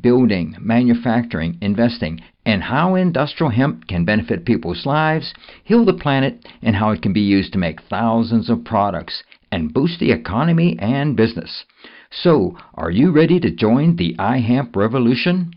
building, manufacturing, investing, and how industrial hemp can benefit people's lives, heal the planet, and how it can be used to make thousands of products and boost the economy and business. So, are you ready to join the iHemp revolution?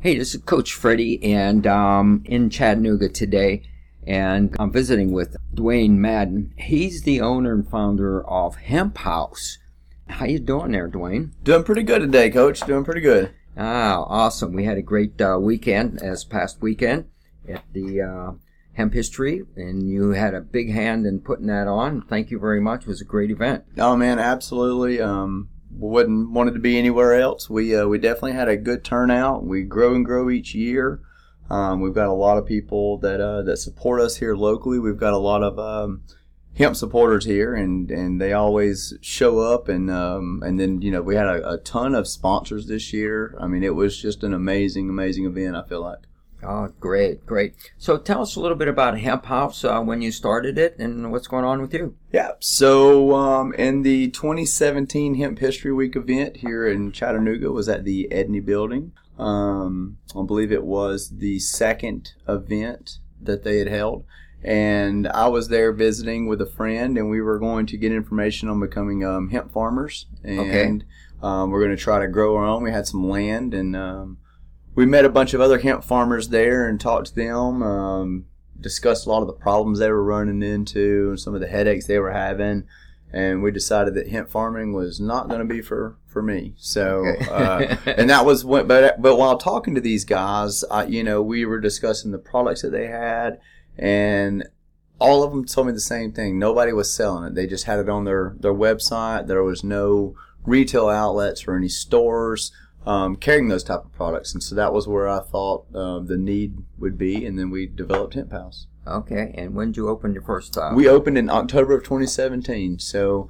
Hey, this is Coach Freddie, and um, in Chattanooga today and I'm visiting with Dwayne Madden. He's the owner and founder of Hemp House. How you doing there, Dwayne? Doing pretty good today, Coach. Doing pretty good. Ah, awesome. We had a great uh, weekend, as past weekend, at the uh, Hemp History, and you had a big hand in putting that on. Thank you very much. It was a great event. Oh man, absolutely. Um, wouldn't wanted to be anywhere else. We uh, we definitely had a good turnout. We grow and grow each year. Um, we've got a lot of people that uh, that support us here locally. We've got a lot of um, hemp supporters here, and, and they always show up. And um, and then you know we had a, a, ton of sponsors this year. I mean, it was just an amazing, amazing event. I feel like. Oh, great, great. So tell us a little bit about Hemp House uh, when you started it and what's going on with you. Yeah, so um, in the 2017 Hemp History Week event here in Chattanooga was at the Edney Building. Um, I believe it was the second event that they had held. And I was there visiting with a friend, and we were going to get information on becoming um, hemp farmers. And okay. um, we're going to try to grow our own. We had some land, and um, we met a bunch of other hemp farmers there and talked to them. Um, discussed a lot of the problems they were running into and some of the headaches they were having and we decided that hemp farming was not going to be for for me. So, uh, and that was what. But but while talking to these guys, I, you know, we were discussing the products that they had, and all of them told me the same thing. Nobody was selling it. They just had it on their their website. There was no retail outlets or any stores. Um, carrying those type of products, and so that was where I thought uh, the need would be, and then we developed Hemp House. Okay, and when did you open your first time? We opened in October of 2017. So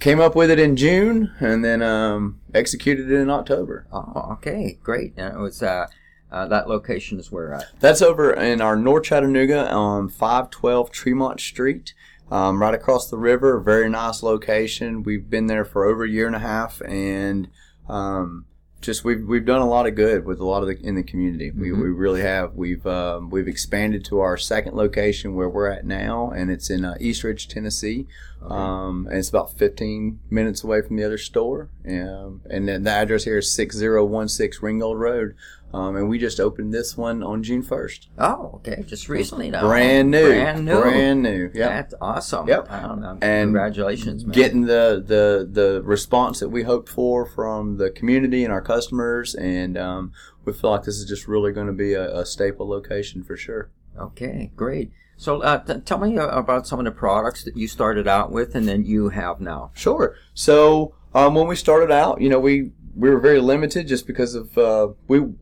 came up with it in June and then um, executed it in October. Oh, okay, great. And it was uh, uh, that location is where at? That's over in our North Chattanooga on 512 Tremont Street. Um, right across the river, very nice location. We've been there for over a year and a half, and um, just we've we've done a lot of good with a lot of the in the community. We, mm-hmm. we really have. We've um, we've expanded to our second location where we're at now, and it's in uh, East Ridge, Tennessee. Okay. Um, and it's about 15 minutes away from the other store. Um, and then the address here is 6016 Ringgold Road. Um, and we just opened this one on June 1st. Oh, okay. Just recently now. Brand new. Brand new. Brand new. Yeah. That's awesome. Yep. and congratulations, man. Getting the, the, the response that we hoped for from the community and our customers. And um, we feel like this is just really going to be a, a staple location for sure. Okay, great. So uh, t- tell me uh, about some of the products that you started out with and then you have now. Sure. So um, when we started out, you know, we we were very limited just because of uh, we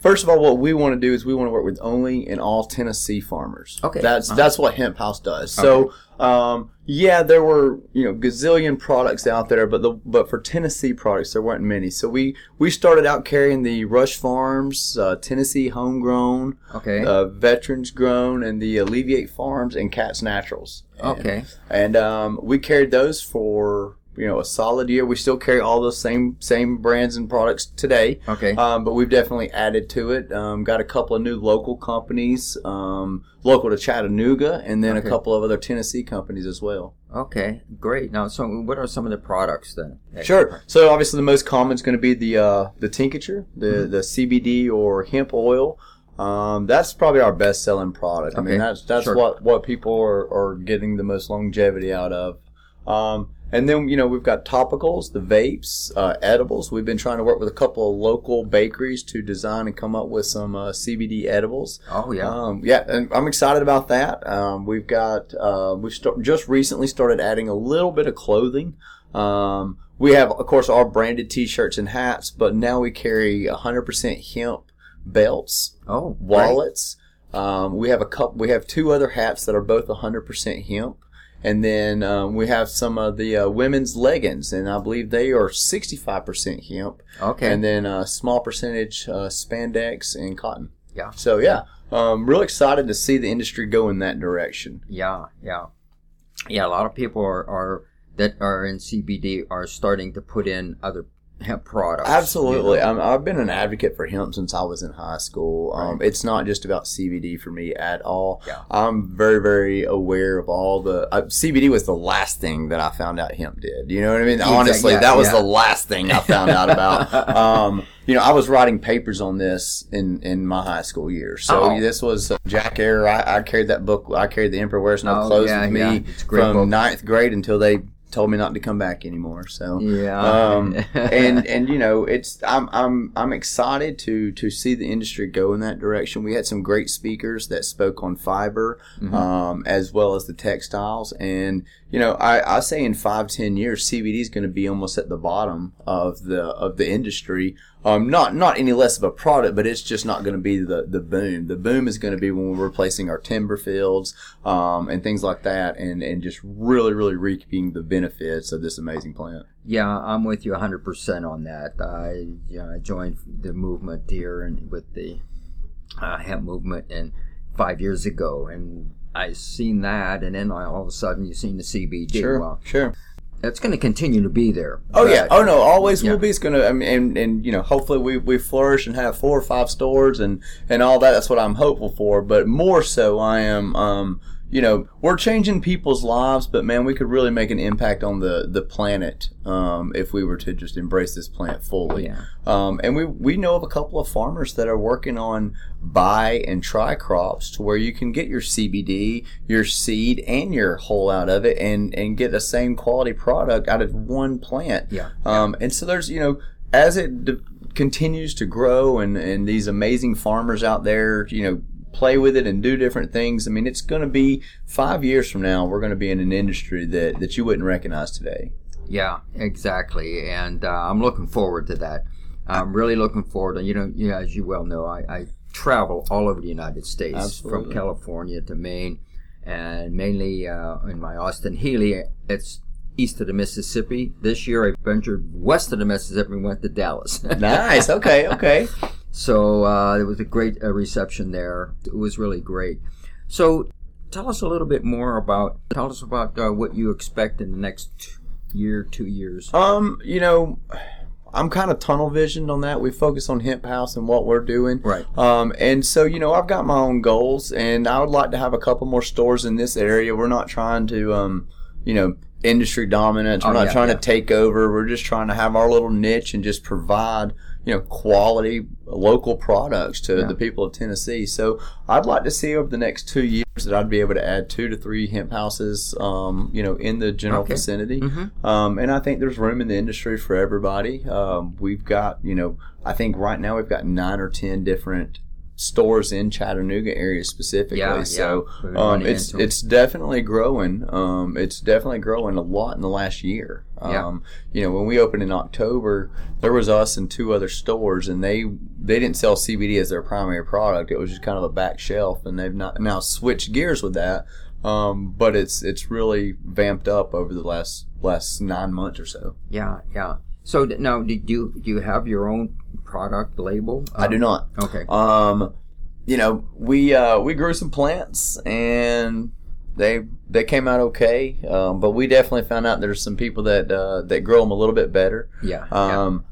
First of all, what we want to do is we want to work with only and all Tennessee farmers. Okay, that's uh-huh. that's what Hemp House does. Okay. So, um, yeah, there were you know gazillion products out there, but the but for Tennessee products there weren't many. So we we started out carrying the Rush Farms, uh, Tennessee Homegrown, okay, uh, Veterans Grown, and the Alleviate Farms and Cats Naturals. And, okay, and um, we carried those for you know a solid year. We still carry all those same same brands and products today. Okay. Um, but we've definitely added to it. Um, got a couple of new local companies, um, local to Chattanooga, and then okay. a couple of other Tennessee companies as well. Okay, great. Now, so what are some of the products then? Sure. So obviously the most common is going to be the uh, the tincture, the mm-hmm. the CBD or hemp oil. Um, that's probably our best selling product. Okay. I mean, that's that's sure. what what people are, are getting the most longevity out of. Um, and then, you know, we've got topicals, the vapes, uh, edibles. We've been trying to work with a couple of local bakeries to design and come up with some uh, CBD edibles. Oh, yeah. Um, yeah, and I'm excited about that. Um, we've got, uh, we've st- just recently started adding a little bit of clothing. Um, we have, of course, our branded t shirts and hats, but now we carry 100% hemp belts, Oh, wallets. Um, we have a couple. We have two other hats that are both 100% hemp, and then um, we have some of the uh, women's leggings, and I believe they are 65% hemp, Okay. and then a small percentage uh, spandex and cotton. Yeah. So yeah, um, real excited to see the industry go in that direction. Yeah, yeah, yeah. A lot of people are, are that are in CBD are starting to put in other hemp products. Absolutely. you know. I'm, I've been an advocate for hemp since I was in high school. Um, It's not just about CBD for me at all. Yeah. I'm very, very aware of all the uh, CBD was the last thing that I found out hemp did. You know what I mean? Exactly, Honestly, that was yeah. the last thing I found out about. Um, you know, I was writing papers on this in, in my high school years. So Oh. this was Jack Herer. I, I carried that book. I carried The Emperor Wears No Oh, Clothes yeah, with me yeah. It's a great from book. ninth grade until they told me not to come back anymore. So Yeah. um, and and you know it's I'm I'm I'm excited to to see the industry go in that direction. We had some great speakers that spoke on fiber Mhm. um, as well as the textiles, and you know I, I say in five ten years CBD is going to be almost at the bottom of the of the industry. Um, not not any less of a product, but it's just not going to be the the boom. The boom is going to be when we're replacing our timber fields um, and things like that, and and just really really reaping the benefits of this amazing plant. Yeah, I'm with you 100% on that. I, you know, I joined the movement here and with the uh, hemp movement and five years ago, and I seen that, and then all of a sudden you seen the CBD. Well, sure. it's going to continue to be there. Oh yeah. Oh no. Always Yeah. will be. It's gonna. I mean, and and you know, hopefully we we flourish and have four or five stores and and all that. That's what I'm hopeful for. But more so, I am. Um, you know, we're changing people's lives, but man, we could really make an impact on the the planet um, if we were to just embrace this plant fully. Yeah. Um, and we we know of a couple of farmers that are working on buy and try crops to where you can get your CBD, your seed, and your whole out of it, and and get the same quality product out of one plant. Yeah. Um, and so there's you know as it d- continues to grow and and these amazing farmers out there you know play with it and do different things. I mean, it's going to be five years from now. We're going to be in an industry that that you wouldn't recognize today. Yeah, exactly. And uh, I'm looking forward to that. I'm really looking forward. to You know, yeah, as you well know, I, I travel all over the United States, Absolutely. from California to Maine, and mainly uh, in my Austin-Healey. It's east of the Mississippi. This year, I ventured west of the Mississippi and went to Dallas. Nice. Okay. Okay. So uh, there was a great uh, reception there. It was really great. So tell us a little bit more about. Tell us about uh, what you expect in the next year, two years. Um, you know, I'm kind of tunnel visioned on that. We focus on Hemp House and what we're doing. Right. Um, and so, you know, I've got my own goals and I would like to have a couple more stores in this area. We're not trying to, um, you know, industry dominance. We're Oh, not yeah, trying yeah. to take over. We're just trying to have our little niche and just provide, you know, quality local products to Yeah. the people of Tennessee. So I'd like to see over the next two years that I'd be able to add two to three hemp houses, um, you know, in the general Okay. vicinity. Mhm. Um, and I think there's room in the industry for everybody. Um, we've got, you know, I think right now we've got nine or ten different stores in Chattanooga area specifically. Yeah, so yeah. Um, it's it's definitely growing. Um, it's definitely growing a lot in the last year. Yeah. Um, you know, when we opened in October, there was us and two other stores, and they they didn't sell CBD as their primary product. It was just kind of a back shelf, and they've not now switched gears with that. Um, but it's it's really vamped up over the last last nine months or so. Yeah, yeah. So now, did you do you have your own product label? I do Um, not. Okay. Um, you know, we uh, we grew some plants and they they came out okay. Um, but we definitely found out there's some people that uh, that grow them a little bit better. Yeah. yeah. Um,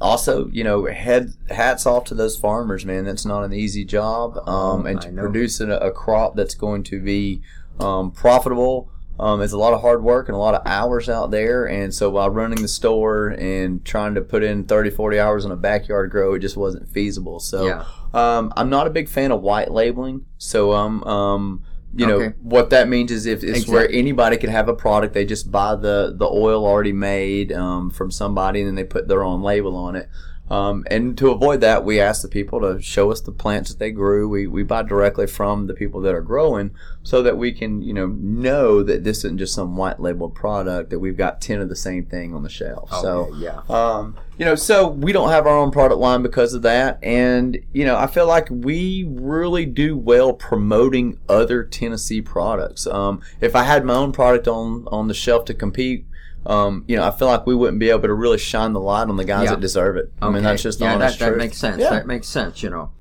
also, you know, head hats off to those farmers, man. That's not an easy job. Um, Oh, and to produce a, a crop that's going to be um, profitable. Um, it's a lot of hard work and a lot of hours out there. And so while running the store and trying to put in 30, 40 hours on a backyard grow, it just wasn't feasible. So Yeah. um, I'm not a big fan of white labeling. So um, um, you know Okay. what that means is if it's where anybody can have a product, they just buy the the oil already made um, from somebody and then they put their own label on it. Um, and to avoid that, we ask the people to show us the plants that they grew. We, we buy directly from the people that are growing so that we can, you know, know that this isn't just some white labeled product, that we've got 10 of the same thing on the shelf. Okay, so, yeah. um, you know, so we don't have our own product line because of that. And, you know, I feel like we really do well promoting other Tennessee products. Um, if I had my own product on, on the shelf to compete, um, you know, I feel like we wouldn't be able to really shine the light on the guys Yeah. that deserve it. I mean, that's just yeah, honest that, that makes sense. Yeah. That makes sense. You know,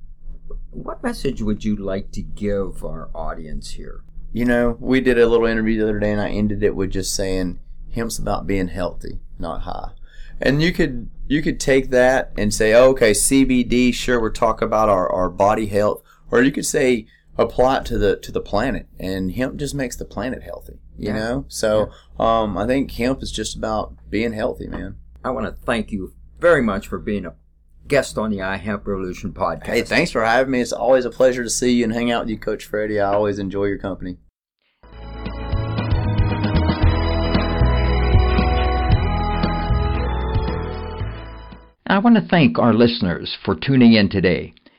what message would you like to give our audience here? You know, we did a little interview the other day, and I ended it with just saying, "Hemp's about being healthy, not high." And you could you could take that and say, oh, "Okay, CBD, sure, we're talking about our, our body health," or you could say, apply it to the to the planet, and hemp just makes the planet healthy. You Yeah. know, so um, I think hemp is just about being healthy, man. I want to thank you very much for being a guest on the iHemp Revolution podcast. Hey, thanks for having me. It's always a pleasure to see you and hang out with you, Coach Freddie. I always enjoy your company. I want to thank our listeners for tuning in today.